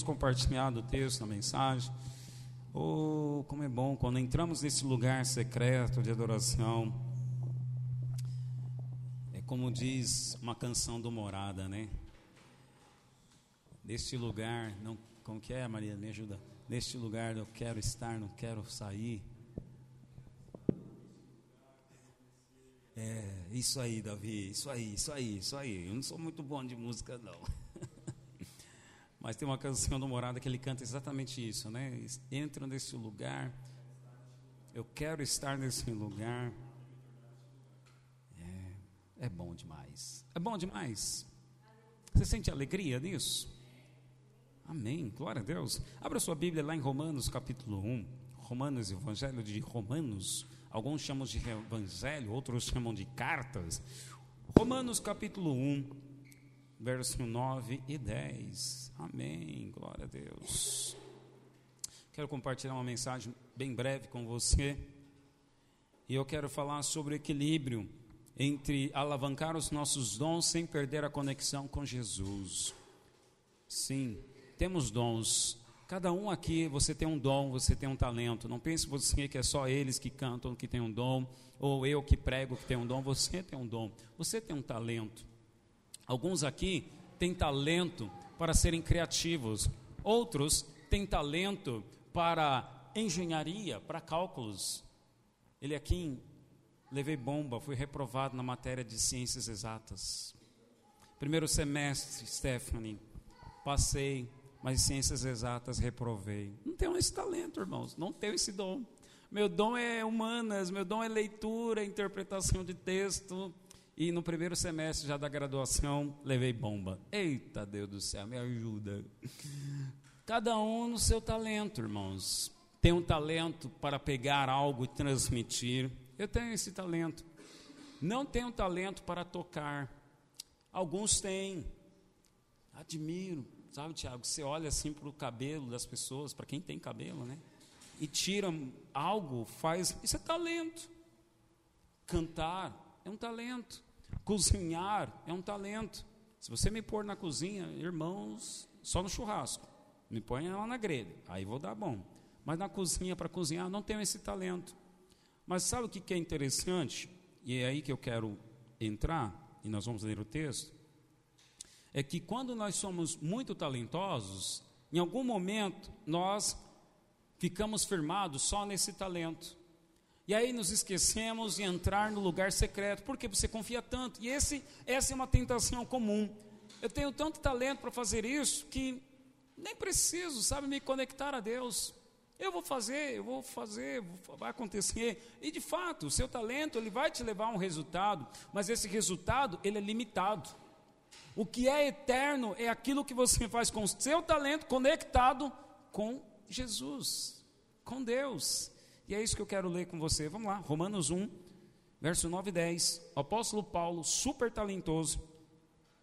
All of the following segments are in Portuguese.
temos compartilhado o texto, a mensagem. Oh, como é bom quando entramos nesse lugar secreto de adoração. É como diz uma canção do Morada, né? Neste lugar, não, como que é, Maria? Me ajuda. Neste lugar eu quero estar, não quero sair. É, isso aí, Davi, isso aí, isso aí, isso aí. Eu não sou muito bom de música, não. Mas tem uma canção do Morada que ele canta exatamente isso, né? Entra nesse lugar, eu quero estar nesse lugar. É, é bom demais. É bom demais. Você sente alegria nisso? Amém, glória a Deus. Abra sua Bíblia lá em Romanos capítulo 1. Romanos, Evangelho de Romanos Alguns chamam de evangelho, outros chamam de cartas. Romanos capítulo 1, verso 9 e 10. Amém. Glória a Deus. Quero compartilhar uma mensagem bem breve com você. E eu quero falar sobre o equilíbrio entre alavancar os nossos dons sem perder a conexão com Jesus. Sim, temos dons, Cada um aqui, você tem um dom, você tem um talento. Não pense você que é só eles que cantam que tem um dom, ou eu que prego que tem um dom. Você tem um dom, você tem um talento. Alguns aqui têm talento para serem criativos, outros têm talento para engenharia, para cálculos. Ele aqui, levei bomba, fui reprovado na matéria de ciências exatas. Primeiro semestre, Stephanie, passei mas ciências exatas reprovei. Não tenho esse talento, irmãos, não tenho esse dom. Meu dom é humanas, meu dom é leitura, interpretação de texto. E no primeiro semestre já da graduação, levei bomba. Eita Deus do céu, me ajuda. Cada um no seu talento, irmãos. Tem um talento para pegar algo e transmitir. Eu tenho esse talento. Não tenho talento para tocar. Alguns têm. Admiro, Sabe, Tiago, você olha assim para o cabelo das pessoas, para quem tem cabelo, né? E tira algo, faz. Isso é talento. Cantar é um talento. Cozinhar é um talento. Se você me pôr na cozinha, irmãos, só no churrasco. Me põe lá na grelha, aí vou dar bom. Mas na cozinha, para cozinhar, não tenho esse talento. Mas sabe o que é interessante? E é aí que eu quero entrar, e nós vamos ler o texto é que quando nós somos muito talentosos, em algum momento nós ficamos firmados só nesse talento. E aí nos esquecemos de entrar no lugar secreto, porque você confia tanto. E esse, essa é uma tentação comum. Eu tenho tanto talento para fazer isso que nem preciso, sabe, me conectar a Deus. Eu vou fazer, eu vou fazer, vai acontecer. E de fato, o seu talento ele vai te levar a um resultado, mas esse resultado ele é limitado. O que é eterno é aquilo que você faz com o seu talento conectado com Jesus, com Deus. E é isso que eu quero ler com você. Vamos lá, Romanos 1, verso 9 e 10. O apóstolo Paulo, super talentoso,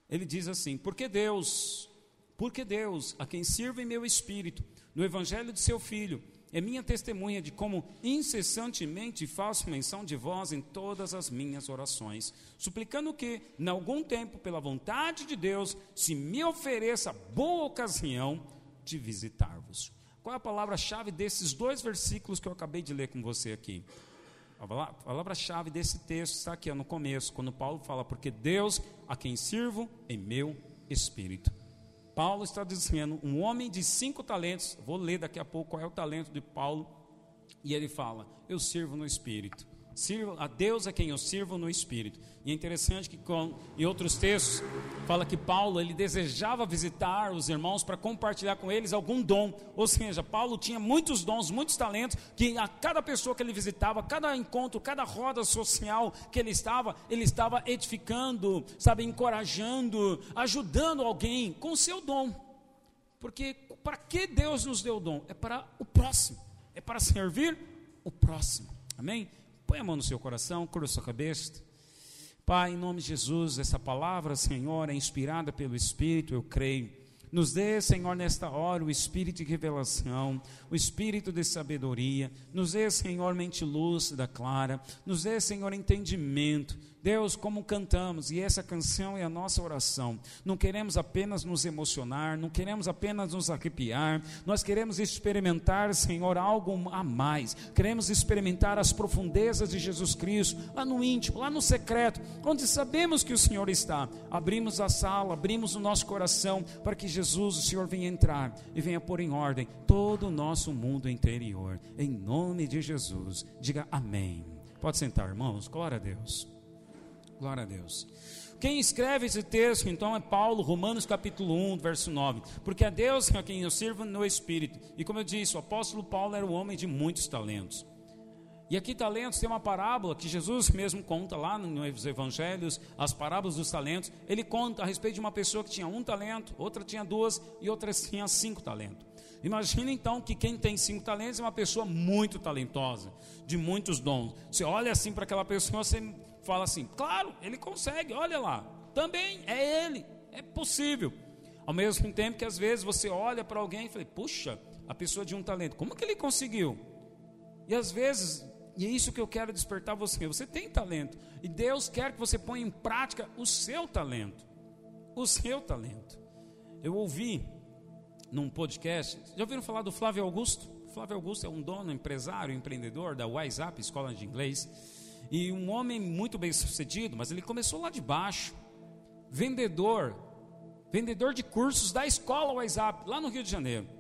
ele diz assim: Porque Deus, porque Deus, a quem sirvo em meu espírito, no evangelho de seu filho, é minha testemunha de como incessantemente faço menção de vós em todas as minhas orações, suplicando que, em algum tempo, pela vontade de Deus, se me ofereça boa ocasião de visitar-vos. Qual é a palavra-chave desses dois versículos que eu acabei de ler com você aqui? A palavra-chave desse texto está aqui no começo, quando Paulo fala, porque Deus a quem sirvo em meu espírito. Paulo está dizendo, um homem de cinco talentos, vou ler daqui a pouco qual é o talento de Paulo, e ele fala: Eu sirvo no Espírito. Sirvo a Deus a quem eu sirvo no Espírito. E é interessante que com, em outros textos fala que Paulo ele desejava visitar os irmãos para compartilhar com eles algum dom. Ou seja, Paulo tinha muitos dons, muitos talentos que a cada pessoa que ele visitava, cada encontro, cada roda social que ele estava, ele estava edificando, sabe, encorajando, ajudando alguém com o seu dom. Porque para que Deus nos deu o dom? É para o próximo, é para servir o próximo. Amém? Põe a mão no seu coração, cura sua cabeça. Pai, em nome de Jesus, essa palavra, Senhor, é inspirada pelo Espírito, eu creio. Nos dê, Senhor, nesta hora o espírito de revelação, o espírito de sabedoria. Nos dê, Senhor, mente lúcida, clara. Nos dê, Senhor, entendimento. Deus, como cantamos, e essa canção é a nossa oração. Não queremos apenas nos emocionar, não queremos apenas nos arrepiar, nós queremos experimentar, Senhor, algo a mais. Queremos experimentar as profundezas de Jesus Cristo, lá no íntimo, lá no secreto, onde sabemos que o Senhor está. Abrimos a sala, abrimos o nosso coração para que Jesus, o Senhor, venha entrar e venha pôr em ordem todo o nosso mundo interior. Em nome de Jesus, diga amém. Pode sentar, irmãos. Glória a Deus. Glória a Deus. Quem escreve esse texto, então, é Paulo, Romanos capítulo 1, verso 9. Porque é Deus a quem eu sirvo no Espírito. E como eu disse, o apóstolo Paulo era um homem de muitos talentos. E aqui, talentos, tem uma parábola que Jesus mesmo conta lá nos evangelhos, as parábolas dos talentos. Ele conta a respeito de uma pessoa que tinha um talento, outra tinha duas e outra tinha cinco talentos. Imagina então que quem tem cinco talentos é uma pessoa muito talentosa, de muitos dons. Você olha assim para aquela pessoa, você fala assim: claro, ele consegue, olha lá, também é ele, é possível. Ao mesmo tempo que às vezes você olha para alguém e fala: puxa, a pessoa de um talento, como que ele conseguiu? E às vezes, e é isso que eu quero despertar você: você tem talento, e Deus quer que você ponha em prática o seu talento. O seu talento. Eu ouvi num podcast, já ouviram falar do Flávio Augusto? Flávio Augusto é um dono, empresário, empreendedor da WhatsApp, escola de inglês. E um homem muito bem sucedido, mas ele começou lá de baixo, vendedor, vendedor de cursos da escola WhatsApp, lá no Rio de Janeiro.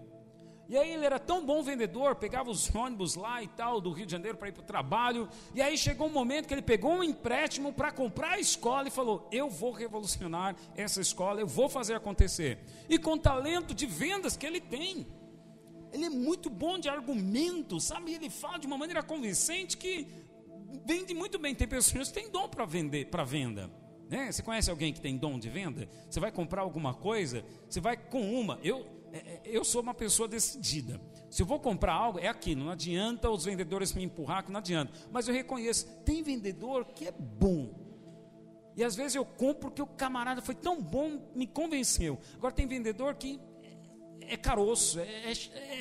E aí ele era tão bom vendedor, pegava os ônibus lá e tal, do Rio de Janeiro para ir para o trabalho. E aí chegou um momento que ele pegou um empréstimo para comprar a escola e falou: Eu vou revolucionar essa escola, eu vou fazer acontecer. E com o talento de vendas que ele tem, ele é muito bom de argumentos, sabe? Ele fala de uma maneira convincente que vende muito bem. Tem pessoas que têm dom para vender, para venda. Né? Você conhece alguém que tem dom de venda? Você vai comprar alguma coisa, você vai com uma. Eu, é, é, eu sou uma pessoa decidida. Se eu vou comprar algo, é aqui. Não adianta os vendedores me empurrar, que não adianta. Mas eu reconheço, tem vendedor que é bom. E às vezes eu compro porque o camarada foi tão bom, me convenceu. Agora tem vendedor que é, é caroço, é, é,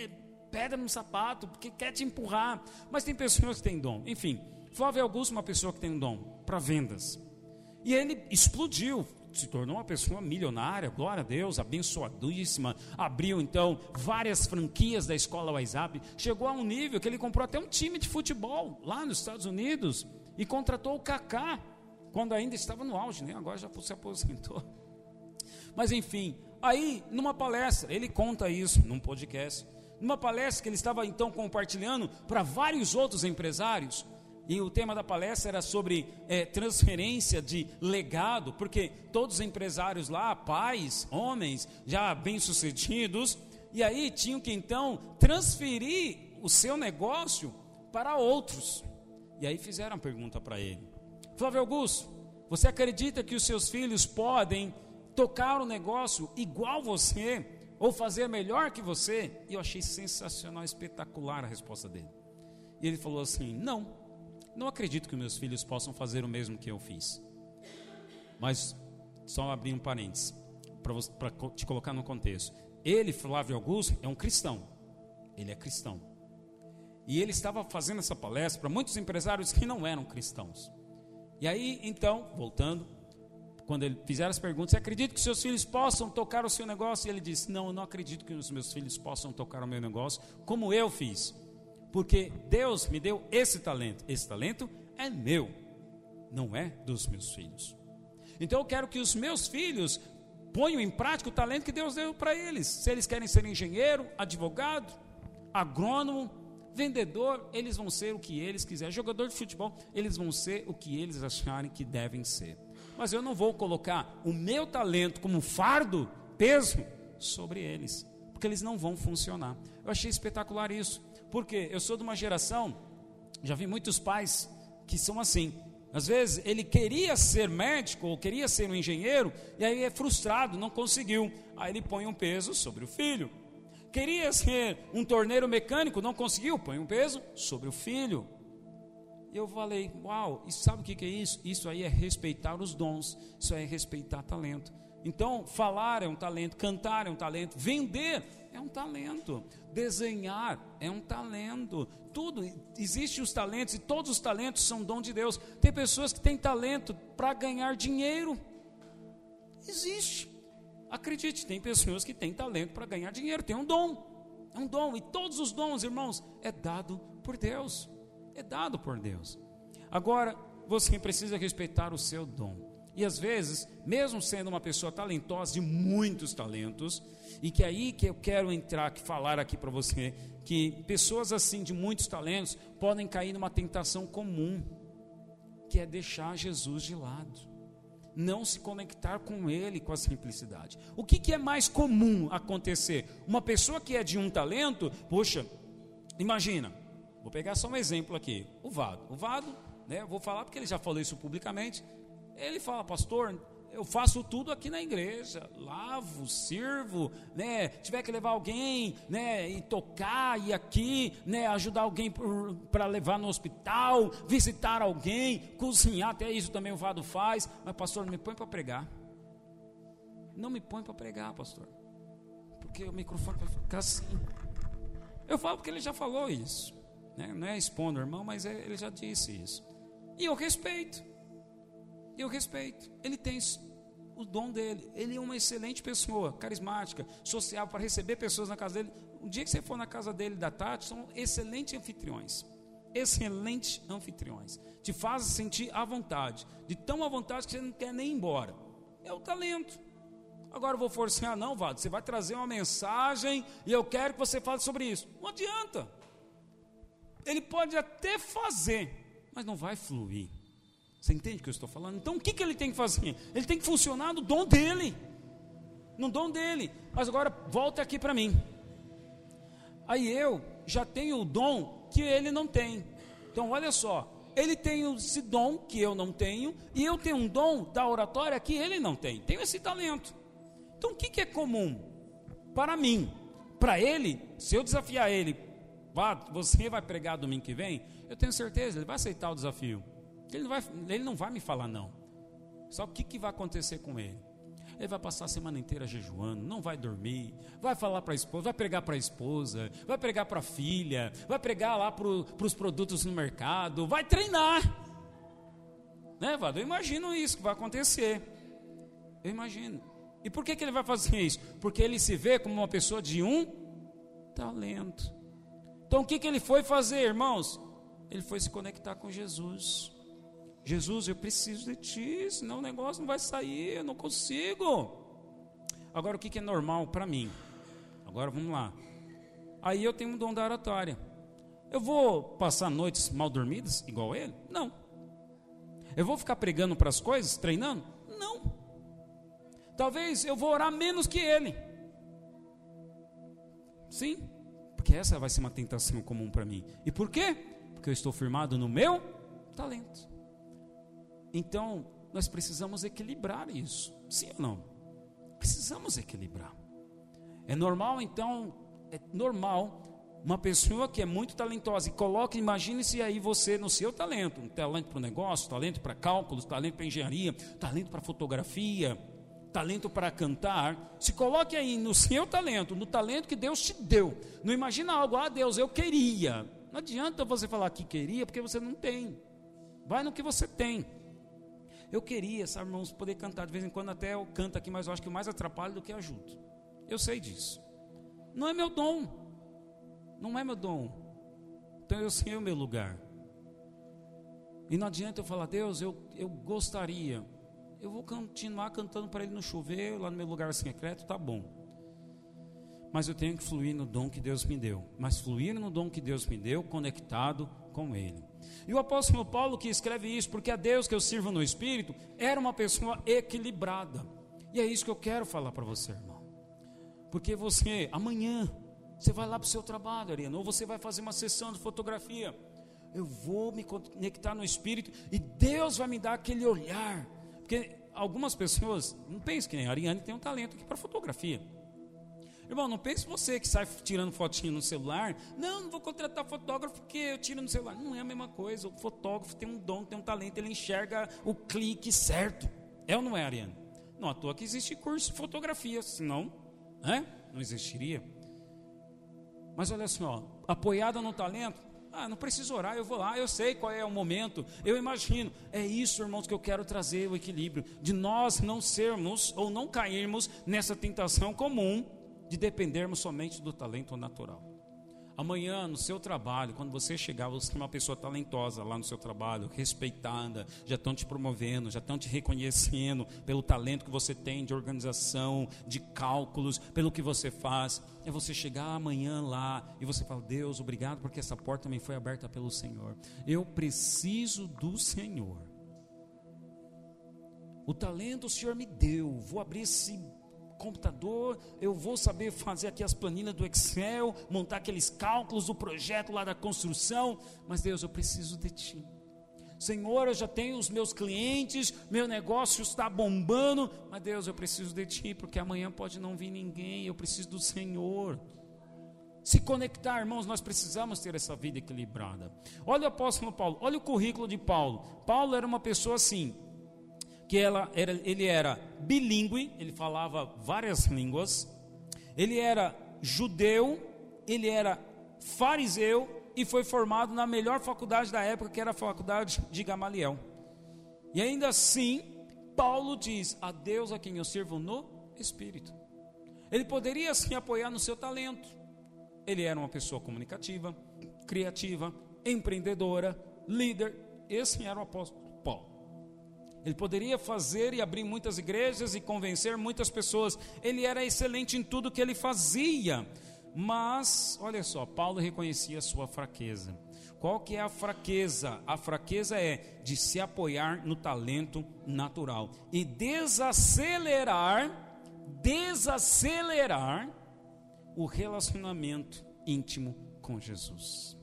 é pedra no sapato, porque quer te empurrar. Mas tem pessoas que têm dom. Enfim, Flávio Augusto é uma pessoa que tem um dom para vendas. E ele explodiu, se tornou uma pessoa milionária, glória a Deus, abençoadíssima. Abriu então várias franquias da escola WhatsApp. Chegou a um nível que ele comprou até um time de futebol lá nos Estados Unidos e contratou o Kaká quando ainda estava no auge, né? Agora já se aposentou. Mas enfim, aí numa palestra, ele conta isso num podcast. Numa palestra que ele estava então compartilhando para vários outros empresários, e o tema da palestra era sobre é, transferência de legado, porque todos os empresários lá, pais, homens, já bem-sucedidos, e aí tinham que então transferir o seu negócio para outros. E aí fizeram a pergunta para ele: Flávio Augusto, você acredita que os seus filhos podem tocar o negócio igual você, ou fazer melhor que você? E eu achei sensacional, espetacular a resposta dele. E ele falou assim: Não. Não acredito que meus filhos possam fazer o mesmo que eu fiz. Mas, só abrir um parênteses, para te colocar no contexto. Ele, Flávio Augusto, é um cristão. Ele é cristão. E ele estava fazendo essa palestra para muitos empresários que não eram cristãos. E aí, então, voltando, quando ele fizer as perguntas, você acredita que seus filhos possam tocar o seu negócio? E ele disse: Não, eu não acredito que os meus filhos possam tocar o meu negócio como eu fiz porque Deus me deu esse talento. Esse talento é meu, não é dos meus filhos. Então eu quero que os meus filhos ponham em prática o talento que Deus deu para eles. Se eles querem ser engenheiro, advogado, agrônomo, vendedor, eles vão ser o que eles quiserem. Jogador de futebol, eles vão ser o que eles acharem que devem ser. Mas eu não vou colocar o meu talento como fardo, peso, sobre eles, porque eles não vão funcionar. Eu achei espetacular isso. Porque eu sou de uma geração, já vi muitos pais que são assim. Às vezes ele queria ser médico ou queria ser um engenheiro e aí é frustrado, não conseguiu. Aí ele põe um peso sobre o filho. Queria ser um torneiro mecânico, não conseguiu, põe um peso sobre o filho. E eu falei, uau, e sabe o que é isso? Isso aí é respeitar os dons, isso aí é respeitar talento. Então, falar é um talento, cantar é um talento, vender é um talento, desenhar é um talento. Tudo, existem os talentos e todos os talentos são dom de Deus. Tem pessoas que têm talento para ganhar dinheiro. Existe. Acredite, tem pessoas que têm talento para ganhar dinheiro, tem um dom. É um dom, e todos os dons, irmãos, é dado por Deus. É dado por Deus. Agora, você precisa respeitar o seu dom. E às vezes, mesmo sendo uma pessoa talentosa de muitos talentos, e que é aí que eu quero entrar, que falar aqui para você, que pessoas assim de muitos talentos podem cair numa tentação comum, que é deixar Jesus de lado não se conectar com ele com a simplicidade. O que, que é mais comum acontecer? Uma pessoa que é de um talento, poxa, imagina, vou pegar só um exemplo aqui, o Vado. O Vado, né, vou falar porque ele já falou isso publicamente. Ele fala, pastor, eu faço tudo aqui na igreja, lavo, sirvo, né? Tiver que levar alguém, né? E tocar e aqui, né? Ajudar alguém para levar no hospital, visitar alguém, cozinhar, até isso também o Vado faz. Mas pastor, não me põe para pregar. Não me põe para pregar, pastor, porque o microfone vai ficar assim. Eu falo porque ele já falou isso, né? Não é expondo, irmão, mas é, ele já disse isso. E eu respeito. Eu respeito. Ele tem o dom dele. Ele é uma excelente pessoa, carismática, social, para receber pessoas na casa dele. Um dia que você for na casa dele da Tati, são excelentes anfitriões. Excelentes anfitriões. Te fazem sentir à vontade. De tão à vontade que você não quer nem ir embora. É o talento. Agora vou forçar, não, Vado. Você vai trazer uma mensagem e eu quero que você fale sobre isso. Não adianta. Ele pode até fazer, mas não vai fluir. Você entende o que eu estou falando? Então o que, que ele tem que fazer? Ele tem que funcionar no dom dele. No dom dele. Mas agora volta aqui para mim. Aí eu já tenho o dom que ele não tem. Então olha só. Ele tem esse dom que eu não tenho. E eu tenho um dom da oratória que ele não tem. Tenho esse talento. Então o que, que é comum? Para mim. Para ele, se eu desafiar ele, você vai pregar domingo que vem, eu tenho certeza, ele vai aceitar o desafio. Ele não vai, ele não vai me falar não. Só o que, que vai acontecer com ele? Ele vai passar a semana inteira jejuando, não vai dormir, vai falar para a esposa, vai pregar para a esposa, vai pregar para a filha, vai pregar lá para os produtos no mercado, vai treinar. Né, Vado? Eu imagino isso que vai acontecer. Eu imagino. E por que, que ele vai fazer isso? Porque ele se vê como uma pessoa de um talento. Então o que, que ele foi fazer, irmãos? Ele foi se conectar com Jesus. Jesus, eu preciso de ti, senão o negócio não vai sair, eu não consigo. Agora, o que é normal para mim? Agora vamos lá. Aí eu tenho um dom da oratória. Eu vou passar noites mal dormidas, igual ele? Não. Eu vou ficar pregando para as coisas, treinando? Não. Talvez eu vou orar menos que ele. Sim, porque essa vai ser uma tentação comum para mim. E por quê? Porque eu estou firmado no meu talento. Então, nós precisamos equilibrar isso. Sim ou não? Precisamos equilibrar. É normal, então, é normal uma pessoa que é muito talentosa e coloca, imagine-se aí você no seu talento, um talento para o negócio, talento para cálculos, talento para engenharia, talento para fotografia, talento para cantar. Se coloque aí no seu talento, no talento que Deus te deu. Não imagina algo, ah, Deus, eu queria. Não adianta você falar que queria, porque você não tem. Vai no que você tem. Eu queria, sabe, irmãos, poder cantar de vez em quando, até eu canto aqui, mas eu acho que mais atrapalho do que ajuda. Eu sei disso. Não é meu dom. Não é meu dom. Então eu sei o meu lugar. E não adianta eu falar, Deus, eu, eu gostaria. Eu vou continuar cantando para Ele no chuveiro, lá no meu lugar secreto, tá bom. Mas eu tenho que fluir no dom que Deus me deu. Mas fluir no dom que Deus me deu, conectado com Ele. E o apóstolo Paulo que escreve isso, porque a Deus que eu sirvo no Espírito, era uma pessoa equilibrada. E é isso que eu quero falar para você, irmão. Porque você, amanhã, você vai lá para o seu trabalho, Ariana, ou você vai fazer uma sessão de fotografia. Eu vou me conectar no Espírito e Deus vai me dar aquele olhar. Porque algumas pessoas, não pensem que nem a Ariane tem um talento aqui para fotografia. Irmão, não pense você que sai tirando fotinho no celular. Não, não vou contratar fotógrafo porque eu tiro no celular. Não é a mesma coisa. O fotógrafo tem um dom, tem um talento, ele enxerga o clique certo. É ou não é, Ariane? Não à toa que existe curso de fotografia, senão né, não existiria. Mas olha assim, ó, apoiada no talento, Ah, não preciso orar, eu vou lá, eu sei qual é o momento, eu imagino. É isso, irmãos, que eu quero trazer o equilíbrio, de nós não sermos ou não cairmos nessa tentação comum de dependermos somente do talento natural. Amanhã, no seu trabalho, quando você chegar, você é uma pessoa talentosa lá no seu trabalho, respeitada, já estão te promovendo, já estão te reconhecendo pelo talento que você tem de organização, de cálculos, pelo que você faz. É você chegar amanhã lá e você falar: Deus, obrigado porque essa porta também foi aberta pelo Senhor. Eu preciso do Senhor. O talento o Senhor me deu. Vou abrir esse computador, eu vou saber fazer aqui as planilhas do Excel, montar aqueles cálculos do projeto lá da construção, mas Deus, eu preciso de Ti. Senhor, eu já tenho os meus clientes, meu negócio está bombando, mas Deus, eu preciso de Ti, porque amanhã pode não vir ninguém, eu preciso do Senhor. Se conectar, irmãos, nós precisamos ter essa vida equilibrada. Olha o apóstolo Paulo, olha o currículo de Paulo. Paulo era uma pessoa assim, que ela era, ele era bilíngue, ele falava várias línguas, ele era judeu, ele era fariseu e foi formado na melhor faculdade da época, que era a faculdade de Gamaliel. E ainda assim, Paulo diz: A Deus a quem eu sirvo no Espírito. Ele poderia se apoiar no seu talento. Ele era uma pessoa comunicativa, criativa, empreendedora, líder. Esse era o apóstolo Paulo. Ele poderia fazer e abrir muitas igrejas e convencer muitas pessoas. Ele era excelente em tudo que ele fazia. Mas, olha só, Paulo reconhecia a sua fraqueza. Qual que é a fraqueza? A fraqueza é de se apoiar no talento natural e desacelerar, desacelerar o relacionamento íntimo com Jesus.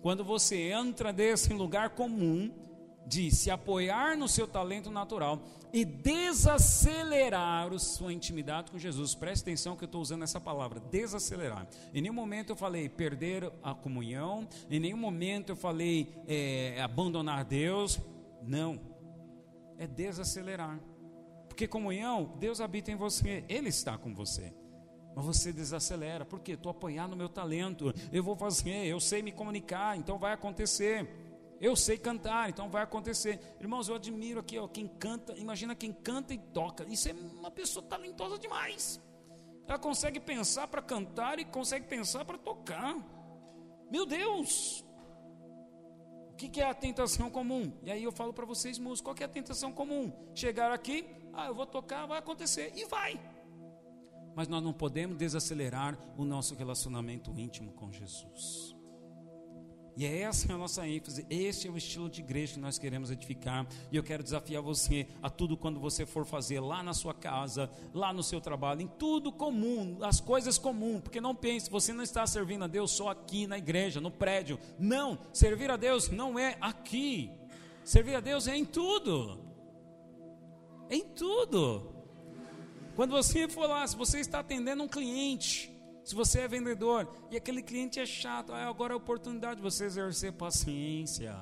Quando você entra desse lugar comum, de se apoiar no seu talento natural e desacelerar a sua intimidade com Jesus. Preste atenção que eu estou usando essa palavra, desacelerar. Em nenhum momento eu falei perder a comunhão, em nenhum momento eu falei é, abandonar Deus. Não, é desacelerar. Porque comunhão, Deus habita em você, Ele está com você. Mas você desacelera, porque estou apoiando no meu talento, eu vou fazer, eu sei me comunicar, então vai acontecer. Eu sei cantar, então vai acontecer. Irmãos, eu admiro aqui, ó, quem canta, imagina quem canta e toca. Isso é uma pessoa talentosa demais. Ela consegue pensar para cantar e consegue pensar para tocar. Meu Deus! O que, que é a tentação comum? E aí eu falo para vocês, músicos, qual que é a tentação comum? Chegar aqui, ah, eu vou tocar, vai acontecer, e vai. Mas nós não podemos desacelerar o nosso relacionamento íntimo com Jesus. E é essa a nossa ênfase, esse é o estilo de igreja que nós queremos edificar. E eu quero desafiar você a tudo quando você for fazer lá na sua casa, lá no seu trabalho, em tudo comum, as coisas comuns, porque não pense, você não está servindo a Deus só aqui na igreja, no prédio. Não, servir a Deus não é aqui. Servir a Deus é em tudo. Em tudo. Quando você for lá, se você está atendendo um cliente, se você é vendedor e aquele cliente é chato, ah, agora é a oportunidade de você exercer paciência.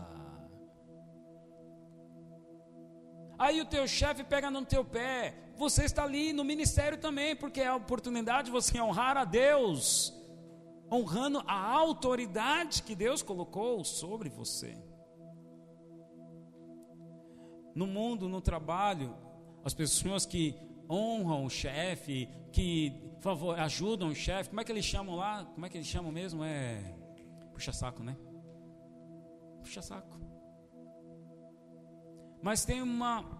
Aí o teu chefe pega no teu pé. Você está ali no ministério também, porque é a oportunidade de você honrar a Deus, honrando a autoridade que Deus colocou sobre você. No mundo, no trabalho, as pessoas que honram o chefe, que favor, ajudam o chefe. Como é que eles chamam lá? Como é que eles chamam mesmo? É puxa saco, né? Puxa saco. Mas tem uma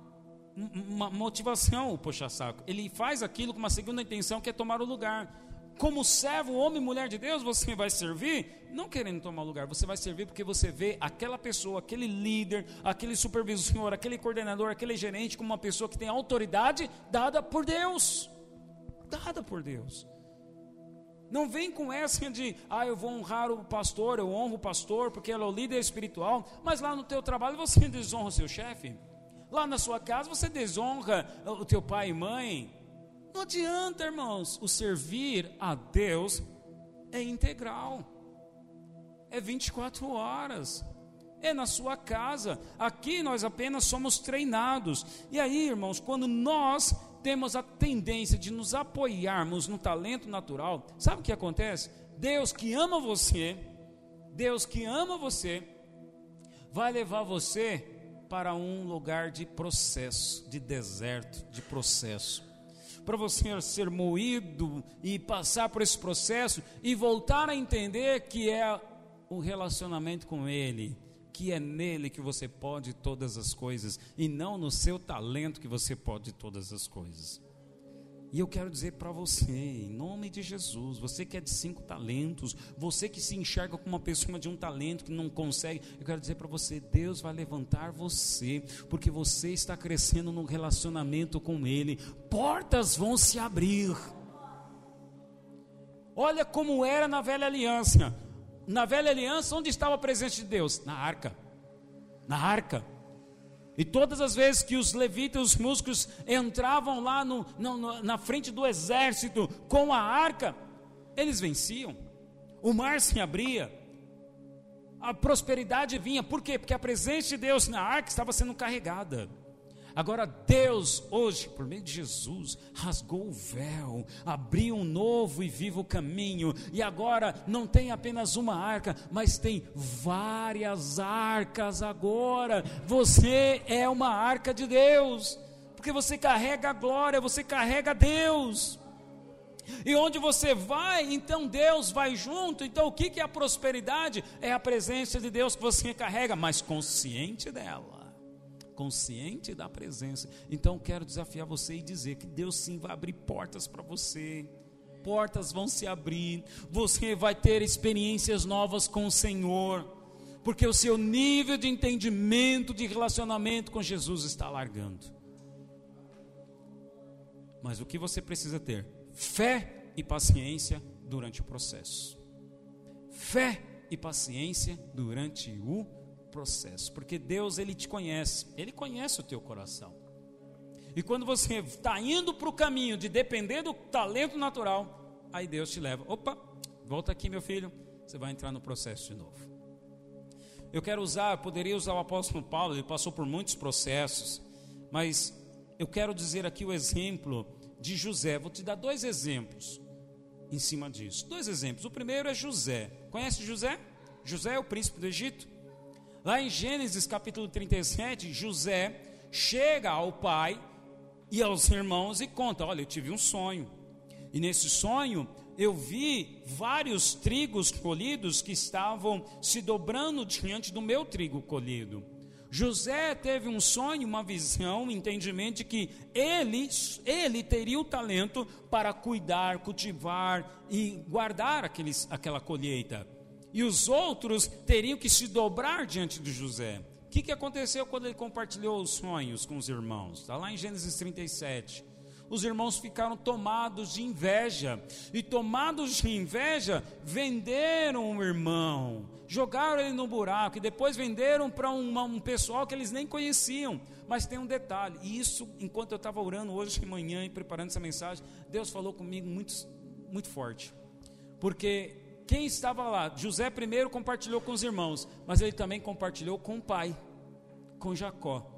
uma motivação o puxa saco. Ele faz aquilo com uma segunda intenção que é tomar o lugar. Como servo, homem e mulher de Deus, você vai servir não querendo tomar lugar, você vai servir porque você vê aquela pessoa, aquele líder, aquele supervisor, aquele coordenador, aquele gerente como uma pessoa que tem autoridade dada por Deus dada por Deus. Não vem com essa de, ah, eu vou honrar o pastor, eu honro o pastor porque ele é o líder espiritual, mas lá no teu trabalho você desonra o seu chefe. Lá na sua casa você desonra o teu pai e mãe. Não adianta, irmãos, o servir a Deus é integral. É 24 horas. É na sua casa. Aqui nós apenas somos treinados. E aí, irmãos, quando nós temos a tendência de nos apoiarmos no talento natural, sabe o que acontece? Deus que ama você, Deus que ama você, vai levar você para um lugar de processo, de deserto, de processo. Para você ser moído e passar por esse processo e voltar a entender que é o relacionamento com Ele, que é nele que você pode todas as coisas e não no seu talento que você pode todas as coisas. E eu quero dizer para você, em nome de Jesus, você que é de cinco talentos, você que se enxerga como uma pessoa de um talento que não consegue, eu quero dizer para você, Deus vai levantar você, porque você está crescendo no relacionamento com Ele, portas vão se abrir. Olha como era na velha aliança. Na velha aliança, onde estava a presença de Deus? Na arca. Na arca. E todas as vezes que os levitas, os músicos entravam lá no, no, na frente do exército com a arca, eles venciam. O mar se abria, a prosperidade vinha. Por quê? Porque a presença de Deus na arca estava sendo carregada. Agora Deus, hoje, por meio de Jesus, rasgou o véu, abriu um novo e vivo caminho, e agora não tem apenas uma arca, mas tem várias arcas agora. Você é uma arca de Deus, porque você carrega a glória, você carrega Deus. E onde você vai, então Deus vai junto. Então o que é a prosperidade? É a presença de Deus que você carrega, mas consciente dela consciente da presença. Então quero desafiar você e dizer que Deus sim vai abrir portas para você. Portas vão se abrir, você vai ter experiências novas com o Senhor, porque o seu nível de entendimento, de relacionamento com Jesus está largando. Mas o que você precisa ter? Fé e paciência durante o processo. Fé e paciência durante o processo processo, porque Deus ele te conhece, ele conhece o teu coração. E quando você está indo para o caminho de depender do talento natural, aí Deus te leva. Opa, volta aqui, meu filho, você vai entrar no processo de novo. Eu quero usar, poderia usar o apóstolo Paulo, ele passou por muitos processos, mas eu quero dizer aqui o exemplo de José. Vou te dar dois exemplos em cima disso. Dois exemplos. O primeiro é José. Conhece José? José é o príncipe do Egito. Lá em Gênesis capítulo 37, José chega ao pai e aos irmãos e conta: Olha, eu tive um sonho. E nesse sonho eu vi vários trigos colhidos que estavam se dobrando diante do meu trigo colhido. José teve um sonho, uma visão, um entendimento de que ele, ele teria o talento para cuidar, cultivar e guardar aqueles, aquela colheita e os outros teriam que se dobrar diante de José. O que, que aconteceu quando ele compartilhou os sonhos com os irmãos? Está lá em Gênesis 37. Os irmãos ficaram tomados de inveja, e tomados de inveja, venderam o irmão, jogaram ele no buraco, e depois venderam para um, um pessoal que eles nem conheciam. Mas tem um detalhe, e isso, enquanto eu estava orando hoje de manhã e preparando essa mensagem, Deus falou comigo muito, muito forte. Porque quem estava lá? José primeiro compartilhou com os irmãos, mas ele também compartilhou com o pai, com Jacó.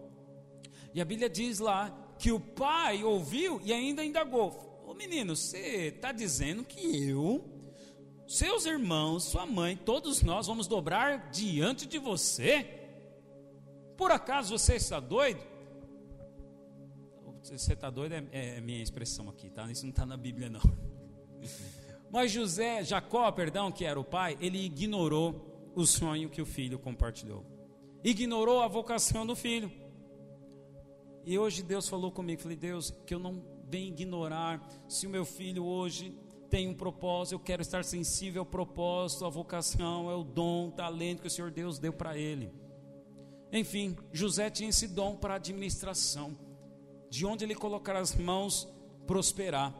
E a Bíblia diz lá que o pai ouviu e ainda indagou: Ô menino, você está dizendo que eu, seus irmãos, sua mãe, todos nós vamos dobrar diante de você? Por acaso você está doido? Você está doido é, é minha expressão aqui, tá? Isso não está na Bíblia, não. Mas José, Jacó, perdão, que era o pai, ele ignorou o sonho que o filho compartilhou. Ignorou a vocação do filho. E hoje Deus falou comigo, falei, Deus, que eu não venho ignorar se o meu filho hoje tem um propósito, eu quero estar sensível ao propósito, à vocação, é o dom, talento que o Senhor Deus deu para ele. Enfim, José tinha esse dom para administração, de onde ele colocar as mãos, prosperar.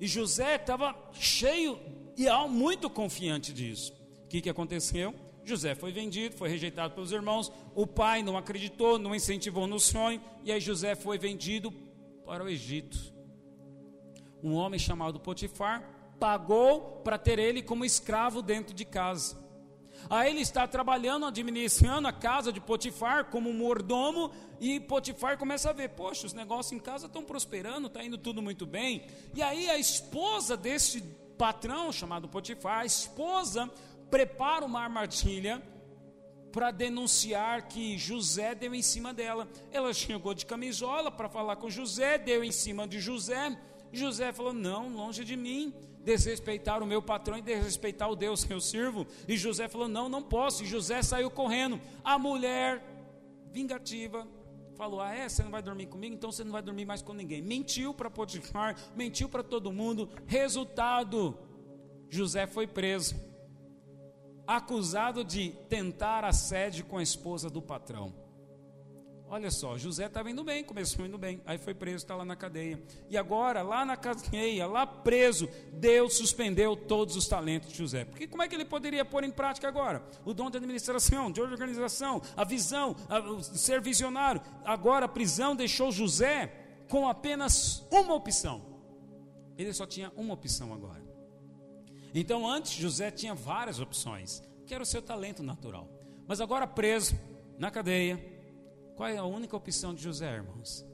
E José estava cheio e muito confiante disso. O que, que aconteceu? José foi vendido, foi rejeitado pelos irmãos. O pai não acreditou, não incentivou no sonho. E aí José foi vendido para o Egito. Um homem chamado Potifar pagou para ter ele como escravo dentro de casa. Aí ele está trabalhando, administrando a casa de Potifar como mordomo, e Potifar começa a ver: poxa, os negócios em casa estão prosperando, está indo tudo muito bem. E aí a esposa desse patrão chamado Potifar, a esposa, prepara uma armadilha para denunciar que José deu em cima dela. Ela chegou de camisola para falar com José, deu em cima de José. José falou: Não, longe de mim, desrespeitar o meu patrão e desrespeitar o Deus que eu sirvo. E José falou: Não, não posso. E José saiu correndo. A mulher, vingativa, falou: Ah, é? Você não vai dormir comigo? Então você não vai dormir mais com ninguém. Mentiu para Potifar, mentiu para todo mundo. Resultado: José foi preso acusado de tentar assédio com a esposa do patrão. Olha só, José estava indo bem, começou indo bem, aí foi preso, está lá na cadeia. E agora, lá na cadeia, lá preso, Deus suspendeu todos os talentos de José. Porque como é que ele poderia pôr em prática agora? O dom de administração, de organização, a visão, a, ser visionário. Agora a prisão deixou José com apenas uma opção. Ele só tinha uma opção agora. Então antes José tinha várias opções, que era o seu talento natural. Mas agora preso na cadeia, qual é a única opção de José, irmãos?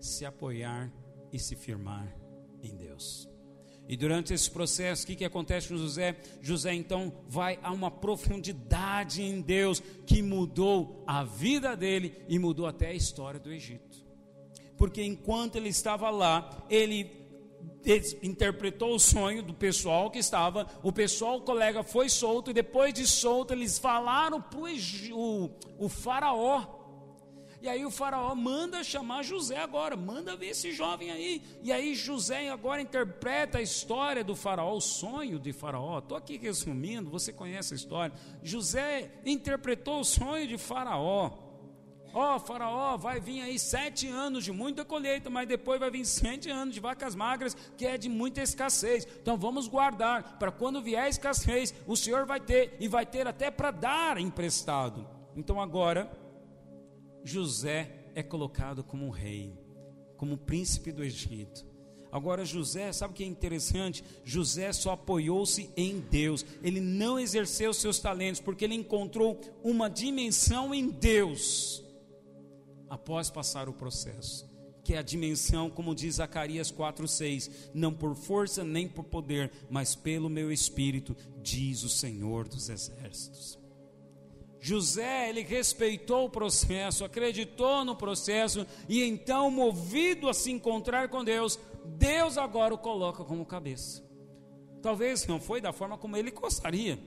Se apoiar e se firmar em Deus. E durante esse processo, o que, que acontece com José? José então vai a uma profundidade em Deus que mudou a vida dele e mudou até a história do Egito. Porque enquanto ele estava lá, ele interpretou o sonho do pessoal que estava, o pessoal, o colega foi solto, e depois de solto, eles falaram para o, o faraó. E aí o faraó manda chamar José agora, manda ver esse jovem aí. E aí José agora interpreta a história do faraó, o sonho de faraó. Estou aqui resumindo, você conhece a história. José interpretou o sonho de faraó. Ó, oh, Faraó, vai vir aí sete anos de muita colheita, mas depois vai vir sete anos de vacas magras, que é de muita escassez. Então vamos guardar, para quando vier a escassez, o Senhor vai ter, e vai ter até para dar emprestado. Então agora, José é colocado como rei, como príncipe do Egito. Agora, José, sabe o que é interessante? José só apoiou-se em Deus, ele não exerceu seus talentos, porque ele encontrou uma dimensão em Deus após passar o processo. Que é a dimensão, como diz Zacarias 4,6: não por força nem por poder, mas pelo meu espírito, diz o Senhor dos Exércitos. José, ele respeitou o processo, acreditou no processo, e então, movido a se encontrar com Deus, Deus agora o coloca como cabeça. Talvez não foi da forma como ele gostaria,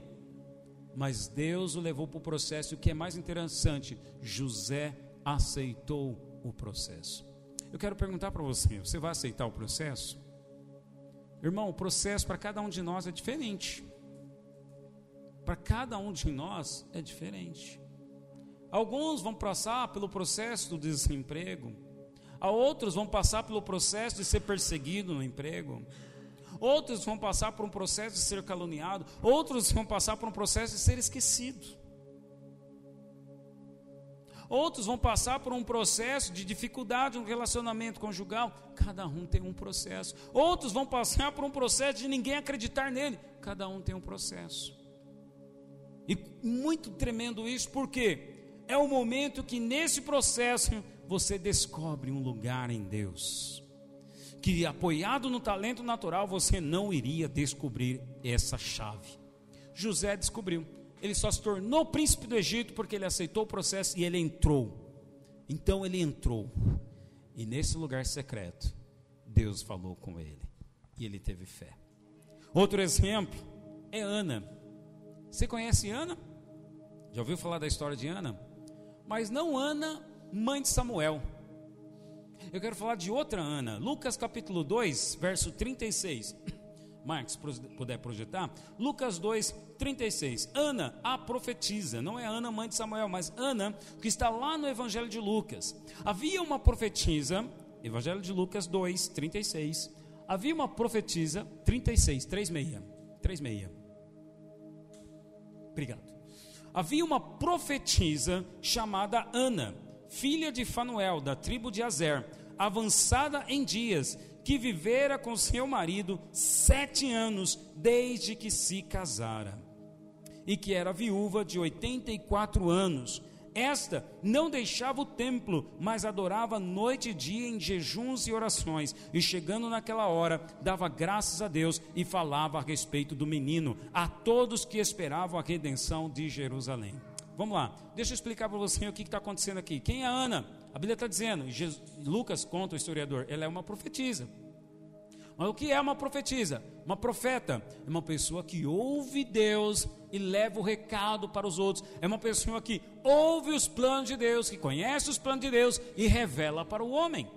mas Deus o levou para o processo. E o que é mais interessante, José aceitou o processo. Eu quero perguntar para você: você vai aceitar o processo? Irmão, o processo para cada um de nós é diferente. Para cada um de nós é diferente. Alguns vão passar pelo processo do desemprego, a outros vão passar pelo processo de ser perseguido no emprego, outros vão passar por um processo de ser caluniado, outros vão passar por um processo de ser esquecido. Outros vão passar por um processo de dificuldade no relacionamento conjugal. Cada um tem um processo. Outros vão passar por um processo de ninguém acreditar nele. Cada um tem um processo. E muito tremendo isso, porque é o momento que nesse processo você descobre um lugar em Deus. Que apoiado no talento natural você não iria descobrir essa chave. José descobriu ele só se tornou príncipe do Egito porque ele aceitou o processo e ele entrou. Então ele entrou. E nesse lugar secreto, Deus falou com ele. E ele teve fé. Outro exemplo é Ana. Você conhece Ana? Já ouviu falar da história de Ana? Mas não Ana, mãe de Samuel. Eu quero falar de outra Ana. Lucas capítulo 2, verso 36. Marcos, puder projetar. Lucas 2, 36. Ana, a profetisa, não é Ana, mãe de Samuel, mas Ana, que está lá no Evangelho de Lucas. Havia uma profetisa, Evangelho de Lucas 2, 36. Havia uma profetisa, 36, 36. 36. Obrigado. Havia uma profetisa chamada Ana, filha de Fanuel, da tribo de Azer, avançada em dias que vivera com seu marido sete anos desde que se casara, e que era viúva de 84 anos. Esta não deixava o templo, mas adorava noite e dia em jejuns e orações. E chegando naquela hora, dava graças a Deus e falava a respeito do menino a todos que esperavam a redenção de Jerusalém. Vamos lá, deixa eu explicar para você o que está acontecendo aqui. Quem é Ana? A Bíblia está dizendo, Jesus, Lucas conta o historiador, ela é uma profetisa. Mas o que é uma profetisa? Uma profeta é uma pessoa que ouve Deus e leva o recado para os outros. É uma pessoa que ouve os planos de Deus, que conhece os planos de Deus e revela para o homem.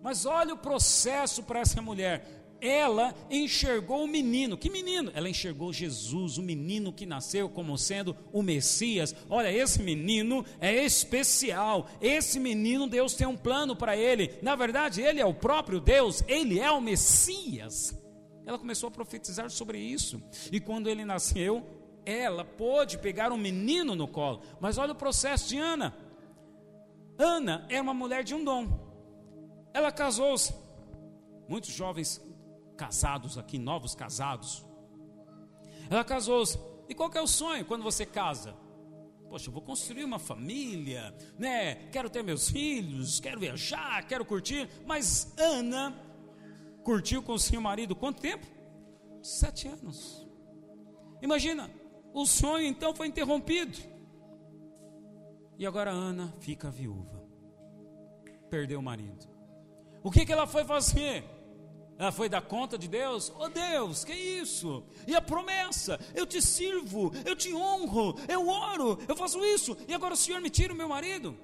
Mas olha o processo para essa mulher ela enxergou o menino. Que menino? Ela enxergou Jesus, o menino que nasceu como sendo o Messias. Olha, esse menino é especial. Esse menino, Deus tem um plano para ele. Na verdade, ele é o próprio Deus, ele é o Messias. Ela começou a profetizar sobre isso. E quando ele nasceu, ela pôde pegar um menino no colo. Mas olha o processo de Ana. Ana era uma mulher de um dom. Ela casou-se. Muitos jovens casados aqui, novos casados. Ela casou-se. E qual é o sonho quando você casa? Poxa, eu vou construir uma família, né? Quero ter meus filhos, quero viajar, quero curtir. Mas Ana curtiu com o seu marido quanto tempo? Sete anos. Imagina, o sonho então foi interrompido. E agora Ana fica viúva. Perdeu o marido. O que, que ela foi fazer? Ela foi dar conta de Deus? Oh Deus, que isso? E a promessa? Eu te sirvo, eu te honro, eu oro, eu faço isso, e agora o Senhor me tira o meu marido?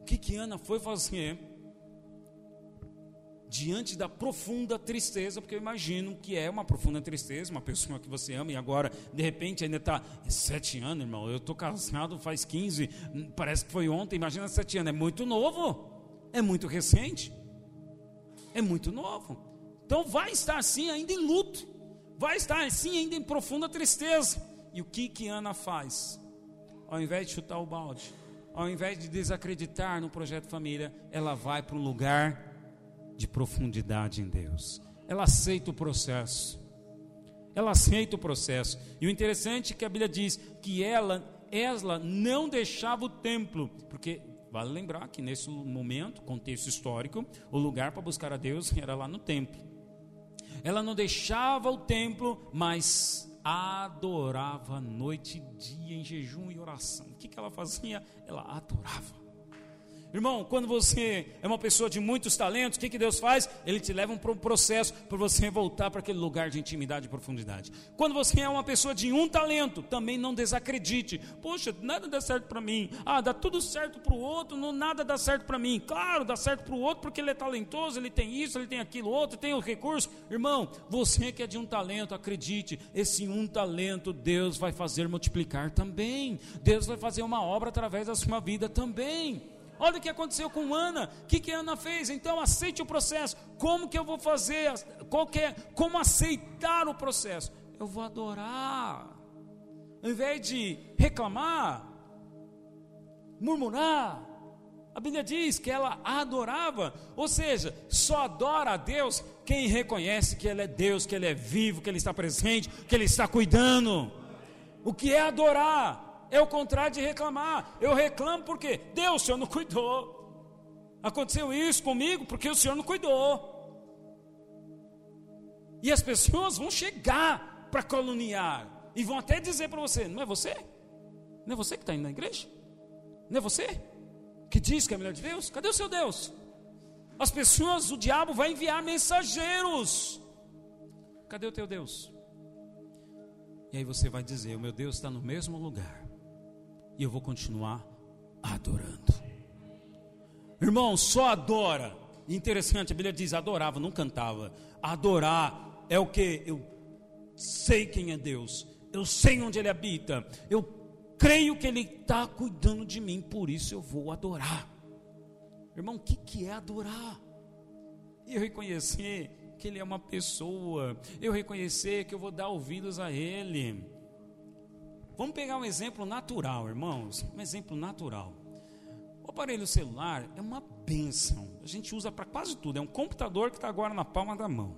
O que, que Ana foi fazer? Diante da profunda tristeza, porque eu imagino que é uma profunda tristeza, uma pessoa que você ama e agora, de repente, ainda está sete anos, irmão. Eu estou casado faz 15, parece que foi ontem. Imagina sete anos, é muito novo, é muito recente, é muito novo. Então vai estar assim ainda em luto, vai estar assim ainda em profunda tristeza. E o que que Ana faz? Ao invés de chutar o balde, ao invés de desacreditar no projeto família, ela vai para um lugar de profundidade em Deus. Ela aceita o processo. Ela aceita o processo. E o interessante é que a Bíblia diz que ela, ela não deixava o templo, porque vale lembrar que nesse momento, contexto histórico, o lugar para buscar a Deus era lá no templo ela não deixava o templo, mas adorava noite e dia em jejum e oração. O que, que ela fazia? Ela adorava. Irmão, quando você é uma pessoa de muitos talentos, o que, que Deus faz? Ele te leva para um processo para você voltar para aquele lugar de intimidade e profundidade. Quando você é uma pessoa de um talento, também não desacredite. Poxa, nada dá certo para mim. Ah, dá tudo certo para o outro, não, nada dá certo para mim. Claro, dá certo para o outro porque ele é talentoso, ele tem isso, ele tem aquilo, outro, tem o recurso. Irmão, você que é de um talento, acredite, esse um talento Deus vai fazer multiplicar também. Deus vai fazer uma obra através da sua vida também. Olha o que aconteceu com Ana. O que, que Ana fez? Então aceite o processo. Como que eu vou fazer? Qual é, como aceitar o processo? Eu vou adorar. Ao invés de reclamar, murmurar, a Bíblia diz que ela adorava, ou seja, só adora a Deus quem reconhece que Ele é Deus, que Ele é vivo, que Ele está presente, que Ele está cuidando. O que é adorar? É o contrário de reclamar. Eu reclamo porque Deus, o Senhor não cuidou. Aconteceu isso comigo porque o Senhor não cuidou. E as pessoas vão chegar para caluniar e vão até dizer para você: não é você? Não é você que está indo na igreja? Não é você que diz que é melhor de Deus? Cadê o seu Deus? As pessoas, o diabo vai enviar mensageiros. Cadê o teu Deus? E aí você vai dizer: o meu Deus está no mesmo lugar e eu vou continuar adorando. Irmão, só adora. Interessante, a Bíblia diz: adorava, não cantava. Adorar é o que? Eu sei quem é Deus, eu sei onde Ele habita, eu creio que Ele está cuidando de mim, por isso eu vou adorar. Irmão, o que, que é adorar? Eu reconhecer que Ele é uma pessoa, eu reconhecer que eu vou dar ouvidos a Ele. Vamos pegar um exemplo natural, irmãos. Um exemplo natural. O aparelho celular é uma benção. A gente usa para quase tudo. É um computador que está agora na palma da mão.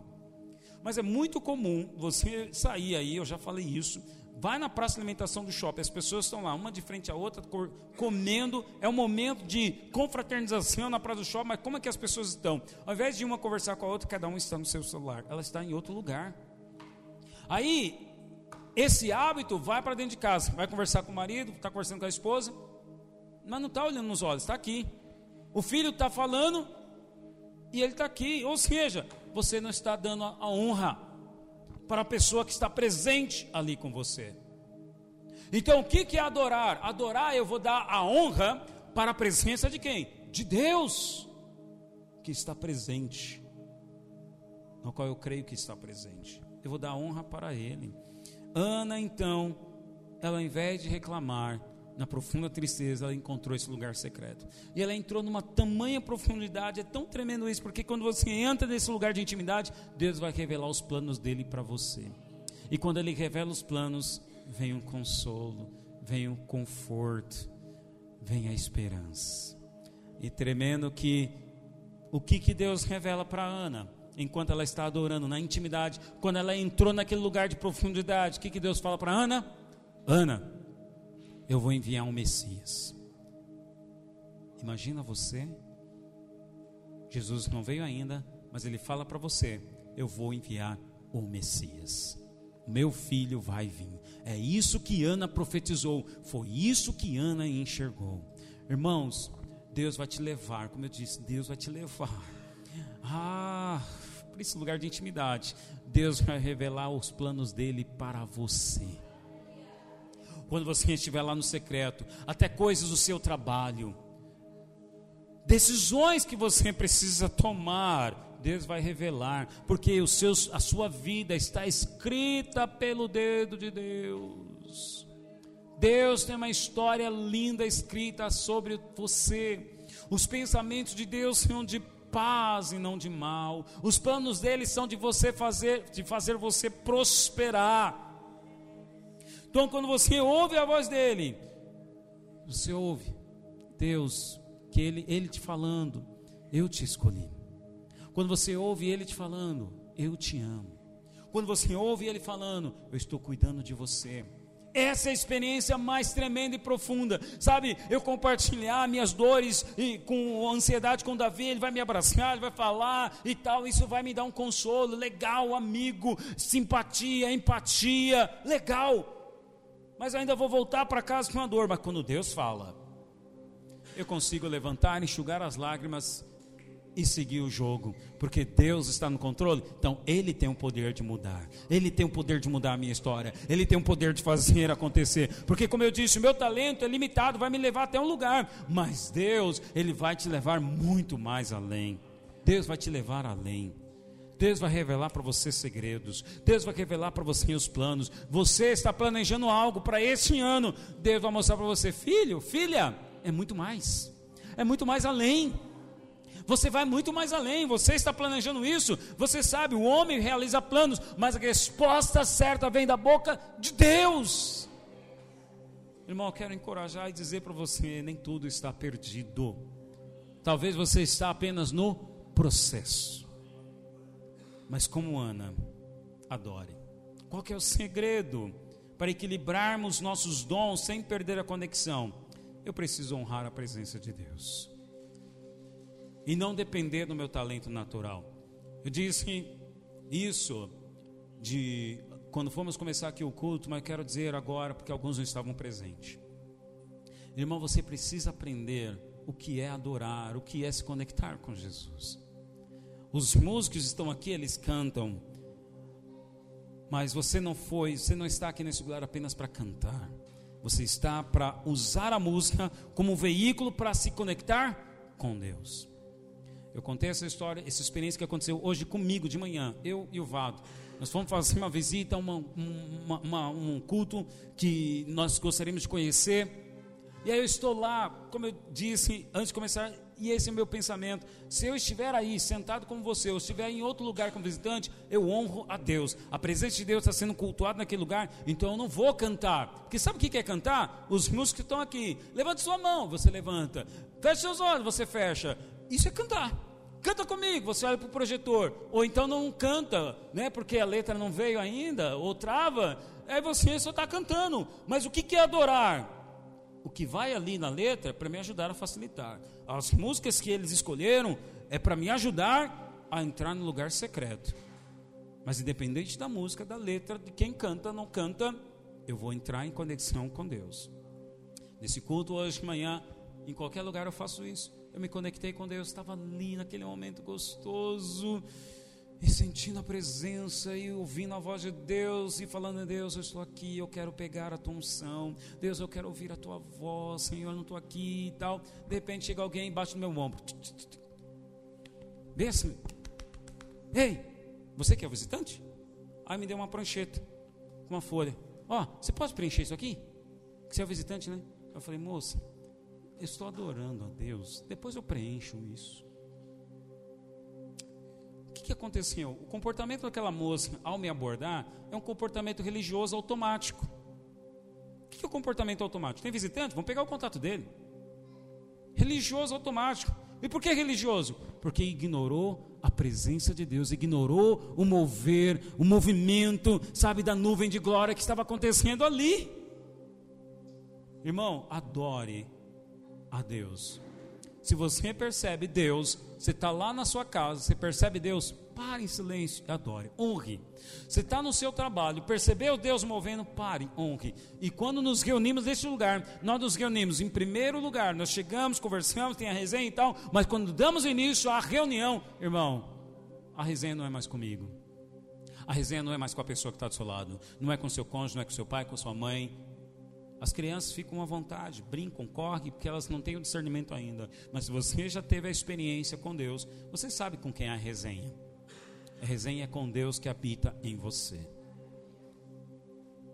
Mas é muito comum você sair aí, eu já falei isso, Vai na praça de alimentação do shopping, as pessoas estão lá, uma de frente à outra, comendo. É um momento de confraternização na praça do shopping, mas como é que as pessoas estão? Ao invés de uma conversar com a outra, cada um está no seu celular. Ela está em outro lugar. Aí, esse hábito vai para dentro de casa, vai conversar com o marido, está conversando com a esposa, mas não está olhando nos olhos, está aqui. O filho está falando e ele está aqui. Ou seja, você não está dando a honra para a pessoa que está presente ali com você. Então, o que é adorar? Adorar, eu vou dar a honra para a presença de quem? De Deus, que está presente, no qual eu creio que está presente. Eu vou dar honra para Ele. Ana, então, ela ao invés de reclamar, na profunda tristeza, ela encontrou esse lugar secreto. E ela entrou numa tamanha profundidade, é tão tremendo isso, porque quando você entra nesse lugar de intimidade, Deus vai revelar os planos dele para você. E quando ele revela os planos, vem um consolo, vem um conforto, vem a esperança. E tremendo que o que, que Deus revela para Ana? Enquanto ela está adorando na intimidade, quando ela entrou naquele lugar de profundidade, o que, que Deus fala para Ana? Ana, eu vou enviar um Messias. Imagina você, Jesus não veio ainda, mas ele fala para você: eu vou enviar o Messias. Meu filho vai vir. É isso que Ana profetizou, foi isso que Ana enxergou. Irmãos, Deus vai te levar, como eu disse, Deus vai te levar. Ah, para esse lugar de intimidade. Deus vai revelar os planos dele para você quando você estiver lá no secreto, até coisas do seu trabalho, decisões que você precisa tomar, Deus vai revelar, porque os seus, a sua vida está escrita pelo dedo de Deus. Deus tem uma história linda escrita sobre você. Os pensamentos de Deus são de paz e não de mal. Os planos dele são de você fazer, de fazer você prosperar. Então, quando você ouve a voz dele, você ouve Deus, que ele, ele te falando, eu te escolhi. Quando você ouve ele te falando, eu te amo. Quando você ouve ele falando, eu estou cuidando de você. Essa é a experiência mais tremenda e profunda. Sabe, eu compartilhar minhas dores e com ansiedade com Davi, ele vai me abraçar, ele vai falar e tal, isso vai me dar um consolo, legal, amigo, simpatia, empatia, legal mas ainda vou voltar para casa com a dor. Mas quando Deus fala, eu consigo levantar, enxugar as lágrimas e seguir o jogo, porque Deus está no controle. Então, Ele tem o poder de mudar, Ele tem o poder de mudar a minha história, Ele tem o poder de fazer acontecer. Porque, como eu disse, o meu talento é limitado, vai me levar até um lugar, mas Deus, Ele vai te levar muito mais além. Deus vai te levar além. Deus vai revelar para você segredos. Deus vai revelar para você os planos. Você está planejando algo para esse ano. Deus vai mostrar para você, filho, filha, é muito mais. É muito mais além. Você vai muito mais além. Você está planejando isso. Você sabe, o homem realiza planos, mas a resposta certa vem da boca de Deus. Irmão, eu quero encorajar e dizer para você: nem tudo está perdido. Talvez você está apenas no processo. Mas como Ana, adore. Qual é o segredo para equilibrarmos nossos dons sem perder a conexão? Eu preciso honrar a presença de Deus. E não depender do meu talento natural. Eu disse isso de quando fomos começar aqui o culto, mas quero dizer agora porque alguns não estavam presentes. Irmão, você precisa aprender o que é adorar, o que é se conectar com Jesus. Os músicos estão aqui, eles cantam. Mas você não foi, você não está aqui nesse lugar apenas para cantar. Você está para usar a música como veículo para se conectar com Deus. Eu contei essa história, essa experiência que aconteceu hoje comigo de manhã, eu e o Vado. Nós fomos fazer uma visita, uma, uma, uma, um culto que nós gostaríamos de conhecer. E aí eu estou lá, como eu disse antes de começar, e esse é o meu pensamento. Se eu estiver aí sentado como você, ou estiver em outro lugar como visitante, eu honro a Deus. A presença de Deus está sendo cultuada naquele lugar, então eu não vou cantar. Porque sabe o que é cantar? Os músicos estão aqui. Levante sua mão, você levanta. Feche seus olhos, você fecha. Isso é cantar. Canta comigo, você olha para o projetor. Ou então não canta, né? Porque a letra não veio ainda, ou trava. Aí você só está cantando. Mas o que, que é adorar? O que vai ali na letra é para me ajudar a facilitar. As músicas que eles escolheram é para me ajudar a entrar no lugar secreto. Mas independente da música, da letra, de quem canta, não canta, eu vou entrar em conexão com Deus. Nesse culto hoje de manhã, em qualquer lugar eu faço isso. Eu me conectei com Deus, estava ali naquele momento gostoso, e sentindo a presença, e ouvindo a voz de Deus, e falando: Deus, eu estou aqui, eu quero pegar a tua unção. Deus, eu quero ouvir a tua voz, Senhor, eu não estou aqui e tal. De repente chega alguém e bate no meu ombro. Bem assim. Ei, você que é visitante? Aí me deu uma prancheta, com uma folha. Ó, oh, você pode preencher isso aqui? Que você é visitante, né? Eu falei, moça, estou adorando a Deus. Depois eu preencho isso. O que, que aconteceu? O comportamento daquela moça, ao me abordar, é um comportamento religioso automático. O que, que é o comportamento automático? Tem visitante? Vamos pegar o contato dele. Religioso automático. E por que religioso? Porque ignorou a presença de Deus, ignorou o mover, o movimento, sabe, da nuvem de glória que estava acontecendo ali. Irmão, adore a Deus. Se você percebe Deus, você está lá na sua casa, você percebe Deus, pare em silêncio e adore, honre. Você está no seu trabalho, percebeu Deus movendo, pare, honre. E quando nos reunimos neste lugar, nós nos reunimos em primeiro lugar, nós chegamos, conversamos, tem a resenha e tal, mas quando damos início à reunião, irmão, a resenha não é mais comigo. A resenha não é mais com a pessoa que está do seu lado, não é com seu cônjuge, não é com seu pai, com sua mãe, as crianças ficam à vontade, brincam, correm, porque elas não têm o discernimento ainda. Mas se você já teve a experiência com Deus, você sabe com quem é a resenha. A resenha é com Deus que habita em você.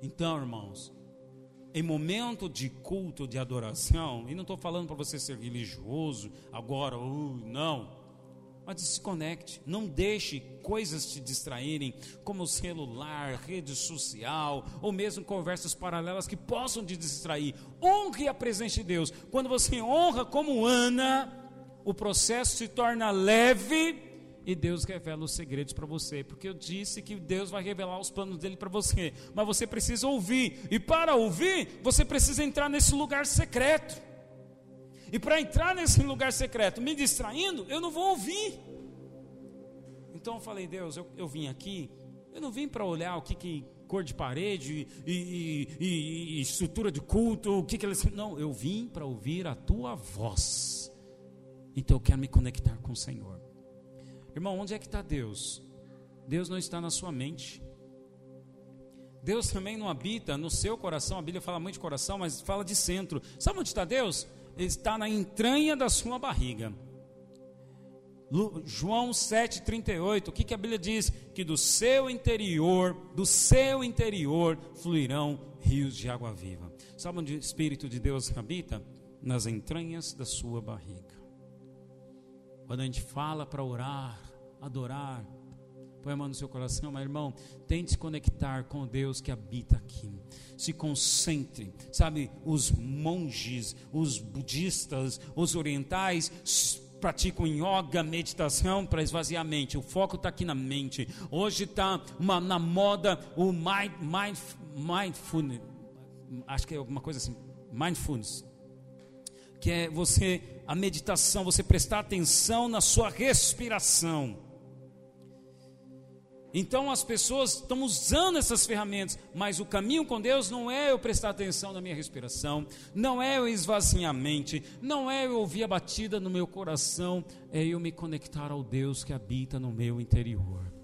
Então, irmãos, em momento de culto, de adoração, e não estou falando para você ser religioso agora, uh, não mas desconecte, não deixe coisas te distraírem, como celular, rede social, ou mesmo conversas paralelas que possam te distrair. Honre a presença de Deus. Quando você honra como Ana, o processo se torna leve e Deus revela os segredos para você, porque eu disse que Deus vai revelar os planos dele para você, mas você precisa ouvir, e para ouvir, você precisa entrar nesse lugar secreto. E para entrar nesse lugar secreto, me distraindo, eu não vou ouvir. Então eu falei, Deus, eu, eu vim aqui, eu não vim para olhar o que, que cor de parede e, e, e, e, estrutura de culto, o que, que eles. Não, eu vim para ouvir a tua voz. Então eu quero me conectar com o Senhor. Irmão, onde é que está Deus? Deus não está na sua mente. Deus também não habita no seu coração. A Bíblia fala muito de coração, mas fala de centro. Sabe onde está Deus? Está na entranha da sua barriga. João 7,38, o que, que a Bíblia diz? Que do seu interior, do seu interior, fluirão rios de água viva. Sabe onde o Espírito de Deus habita? Nas entranhas da sua barriga. Quando a gente fala para orar, adorar, põe a mão no seu coração, mas irmão, tente se conectar com Deus que habita aqui. Se concentre, sabe? Os monges, os budistas, os orientais praticam yoga, meditação para esvaziar a mente. O foco está aqui na mente. Hoje está na moda o mind, mind, mindfulness, acho que é alguma coisa assim, mindfulness, que é você a meditação, você prestar atenção na sua respiração. Então as pessoas estão usando essas ferramentas, mas o caminho com Deus não é eu prestar atenção na minha respiração, não é eu esvaziar a mente, não é eu ouvir a batida no meu coração, é eu me conectar ao Deus que habita no meu interior.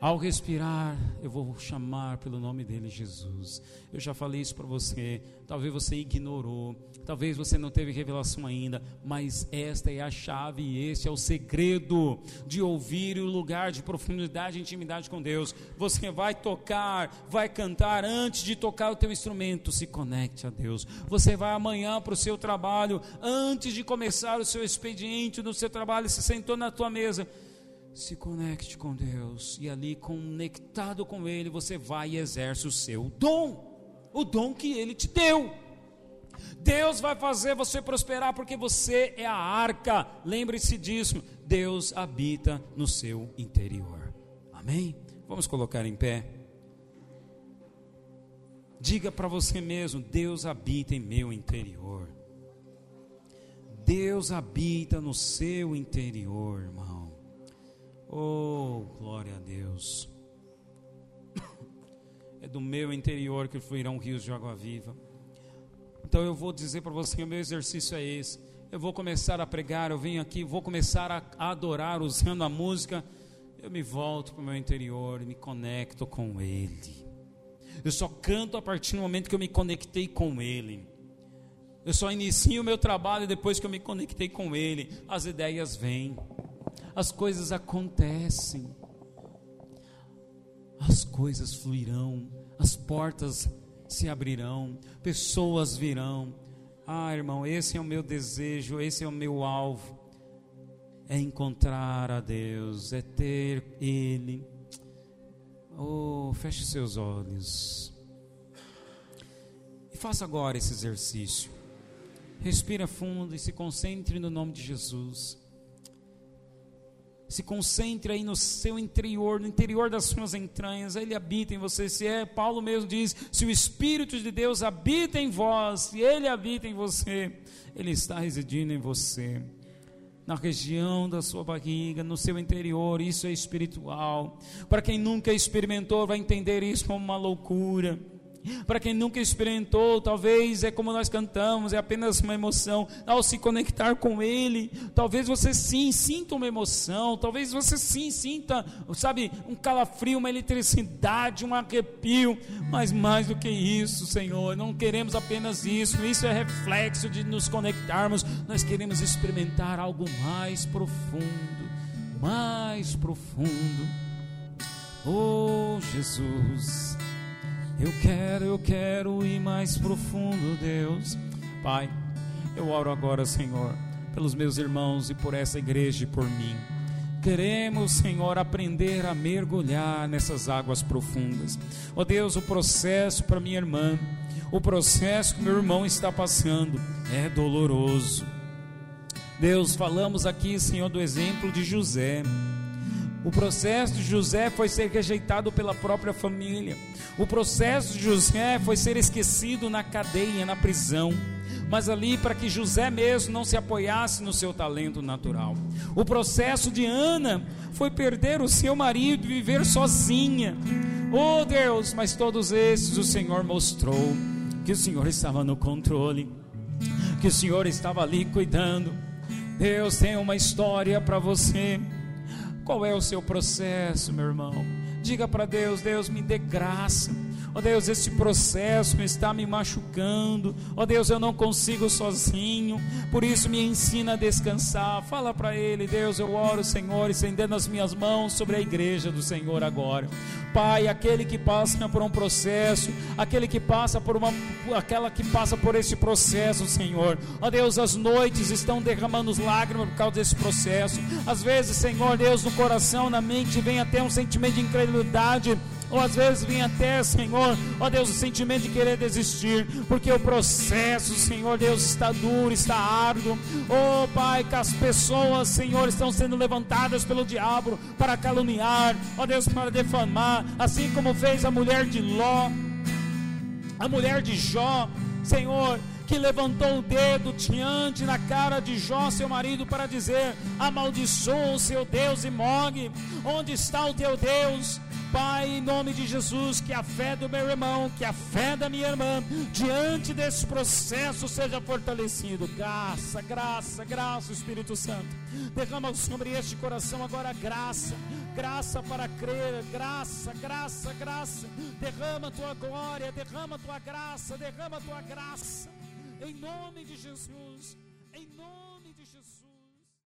Ao respirar, eu vou chamar pelo nome dele Jesus. Eu já falei isso para você. Talvez você ignorou, talvez você não teve revelação ainda, mas esta é a chave e este é o segredo de ouvir o lugar de profundidade e intimidade com Deus. Você vai tocar, vai cantar antes de tocar o teu instrumento, se conecte a Deus. Você vai amanhã para o seu trabalho, antes de começar o seu expediente no seu trabalho, se sentou na tua mesa se conecte com Deus e ali conectado com Ele você vai e exerce o seu dom, o dom que Ele te deu. Deus vai fazer você prosperar porque você é a arca. Lembre-se disso. Deus habita no seu interior. Amém? Vamos colocar em pé. Diga para você mesmo: Deus habita em meu interior. Deus habita no seu interior, irmão. Oh, glória a Deus. É do meu interior que fluirão rios de água viva. Então eu vou dizer para você: o meu exercício é esse. Eu vou começar a pregar, eu venho aqui, vou começar a adorar usando a música. Eu me volto para o meu interior e me conecto com Ele. Eu só canto a partir do momento que eu me conectei com Ele. Eu só inicio o meu trabalho depois que eu me conectei com Ele. As ideias vêm, as coisas acontecem, as coisas fluirão, as portas se abrirão, pessoas virão. Ah, irmão, esse é o meu desejo, esse é o meu alvo. É encontrar a Deus, é ter Ele Oh, feche seus olhos. E faça agora esse exercício. Respira fundo e se concentre no nome de Jesus. Se concentre aí no seu interior, no interior das suas entranhas, Ele habita em você. Se é, Paulo mesmo diz: se o Espírito de Deus habita em vós, se Ele habita em você, Ele está residindo em você na região da sua barriga, no seu interior, isso é espiritual. Para quem nunca experimentou, vai entender isso como uma loucura. Para quem nunca experimentou, talvez é como nós cantamos, é apenas uma emoção. Ao se conectar com Ele, talvez você sim sinta uma emoção, talvez você sim sinta, sabe, um calafrio, uma eletricidade, um arrepio. Mas mais do que isso, Senhor, não queremos apenas isso. Isso é reflexo de nos conectarmos. Nós queremos experimentar algo mais profundo, mais profundo. Oh Jesus. Eu quero, eu quero ir mais profundo, Deus. Pai, eu oro agora, Senhor, pelos meus irmãos e por essa igreja e por mim. Queremos, Senhor, aprender a mergulhar nessas águas profundas. Ó oh Deus, o processo para minha irmã, o processo que meu irmão está passando é doloroso. Deus, falamos aqui, Senhor, do exemplo de José. O processo de José foi ser rejeitado pela própria família. O processo de José foi ser esquecido na cadeia, na prisão. Mas ali para que José mesmo não se apoiasse no seu talento natural. O processo de Ana foi perder o seu marido e viver sozinha. Oh Deus, mas todos esses o Senhor mostrou que o Senhor estava no controle, que o Senhor estava ali cuidando. Deus tem uma história para você. Qual é o seu processo, meu irmão? Diga para Deus: Deus, me dê graça Ó oh Deus, esse processo está me machucando. Ó oh Deus, eu não consigo sozinho. Por isso me ensina a descansar. Fala para ele, Deus, eu oro, Senhor, estendendo as minhas mãos sobre a igreja do Senhor agora. Pai, aquele que passa por um processo, aquele que passa por uma aquela que passa por esse processo, Senhor. Ó Deus, as noites estão derramando lágrimas por causa desse processo. Às vezes, Senhor, Deus, no coração, na mente vem até um sentimento de incredulidade ou às vezes vem até, Senhor, ó Deus, o sentimento de querer desistir, porque o processo, Senhor Deus, está duro, está árduo. Oh Pai, que as pessoas, Senhor, estão sendo levantadas pelo diabo para caluniar, ó Deus, para defamar, assim como fez a mulher de Ló, a mulher de Jó, Senhor que levantou o dedo diante na cara de Jó, seu marido, para dizer: amaldiçoa o seu Deus e morre. Onde está o teu Deus? Pai, em nome de Jesus, que a fé do meu irmão, que a fé da minha irmã, diante desse processo seja fortalecido. Graça, graça, graça, Espírito Santo. Derrama sobre este coração agora graça, graça para crer, graça, graça, graça. Derrama tua glória, derrama tua graça, derrama tua graça. Em nome de Jesus, em nome